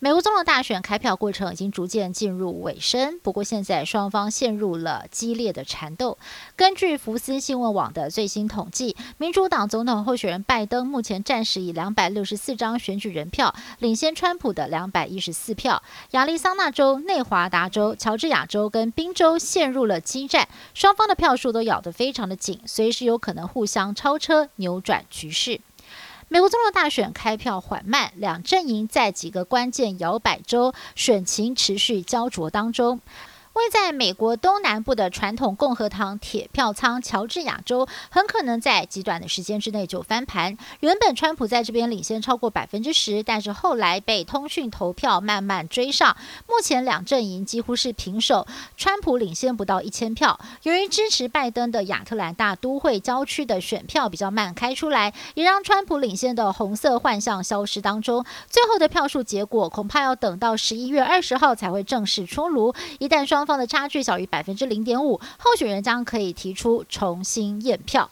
美国总统大选开票过程已经逐渐进入尾声，不过现在双方陷入了激烈的缠斗。根据福斯新闻网的最新统计，民主党总统候选人拜登目前暂时以两百六十四张选举人票领先川普的两百一十四票。亚利桑那州、内华达州、乔治亚州跟宾州陷入了激战，双方的票数都咬得非常的紧，随时有可能互相超车，扭转局势。美国总统大选开票缓慢，两阵营在几个关键摇摆州选情持续焦灼当中。位在美国东南部的传统共和党铁票仓乔治亚州，很可能在极短的时间之内就翻盘。原本川普在这边领先超过百分之十，但是后来被通讯投票慢慢追上。目前两阵营几乎是平手，川普领先不到一千票。由于支持拜登的亚特兰大都会郊区的选票比较慢开出来，也让川普领先的红色幻象消失当中。最后的票数结果恐怕要等到十一月二十号才会正式出炉。一旦双方的差距小于百分之零点五，候选人将可以提出重新验票。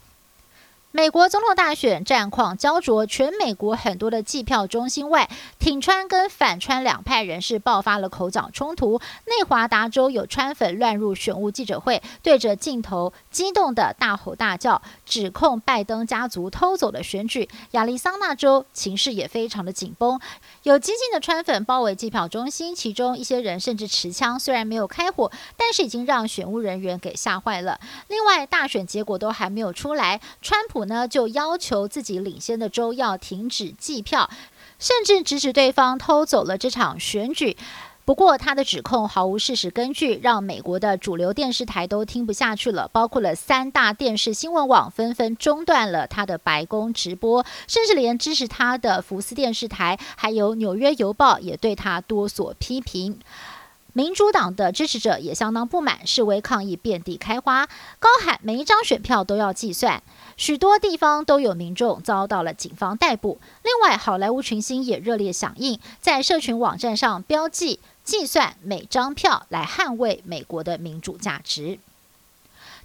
美国总统大选战况焦灼，全美国很多的计票中心外，挺川跟反川两派人士爆发了口角冲突。内华达州有川粉乱入选务记者会，对着镜头激动的大吼大叫，指控拜登家族偷走了选举。亚利桑那州情势也非常的紧绷，有激进的川粉包围计票中心，其中一些人甚至持枪，虽然没有开火，但是已经让选务人员给吓坏了。另外，大选结果都还没有出来，川普。呢，就要求自己领先的州要停止计票，甚至指指对方偷走了这场选举。不过，他的指控毫无事实根据，让美国的主流电视台都听不下去了，包括了三大电视新闻网纷纷中断了他的白宫直播，甚至连支持他的福斯电视台还有纽约邮报也对他多所批评。民主党的支持者也相当不满，示威抗议遍地开花，高喊每一张选票都要计算。许多地方都有民众遭到了警方逮捕。另外，好莱坞群星也热烈响应，在社群网站上标记计算每张票，来捍卫美国的民主价值。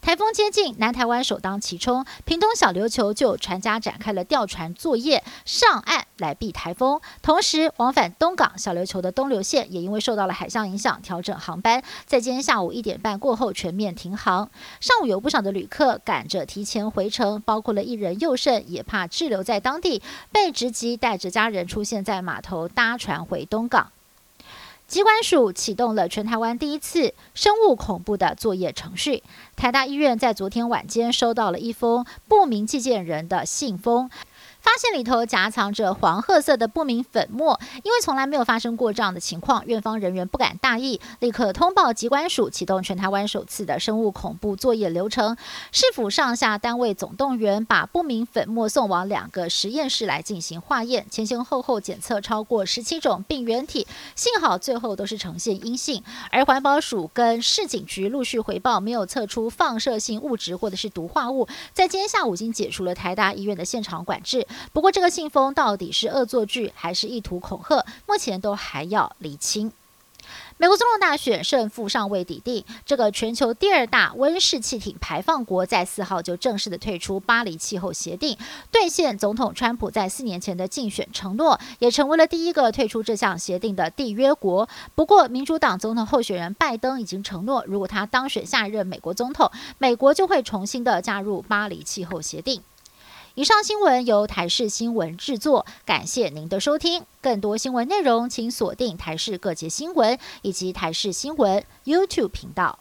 台风接近，南台湾首当其冲，屏东小琉球就船家展开了吊船作业，上岸来避台风。同时，往返东港、小琉球的东流线也因为受到了海象影响，调整航班，在今天下午一点半过后全面停航。上午有不少的旅客赶着提前回程，包括了艺人佑胜，也怕滞留在当地，被直击带着家人出现在码头搭船回东港。机关署启动了全台湾第一次生物恐怖的作业程序。台大医院在昨天晚间收到了一封不明寄件人的信封。发现里头夹藏着黄褐色的不明粉末，因为从来没有发生过这样的情况，院方人员不敢大意，立刻通报机关署，启动全台湾首次的生物恐怖作业流程。市府上下单位总动员，把不明粉末送往两个实验室来进行化验，前前后后检测超过十七种病原体，幸好最后都是呈现阴性。而环保署跟市警局陆续回报，没有测出放射性物质或者是毒化物，在今天下午已经解除了台大医院的现场管制。不过，这个信封到底是恶作剧还是意图恐吓，目前都还要厘清。美国总统大选胜负尚未抵定，这个全球第二大温室气体排放国在四号就正式的退出巴黎气候协定，兑现总统川普在四年前的竞选承诺，也成为了第一个退出这项协定的缔约国。不过，民主党总统候选人拜登已经承诺，如果他当选下一任美国总统，美国就会重新的加入巴黎气候协定。以上新闻由台视新闻制作，感谢您的收听。更多新闻内容，请锁定台视各界新闻以及台视新闻 YouTube 频道。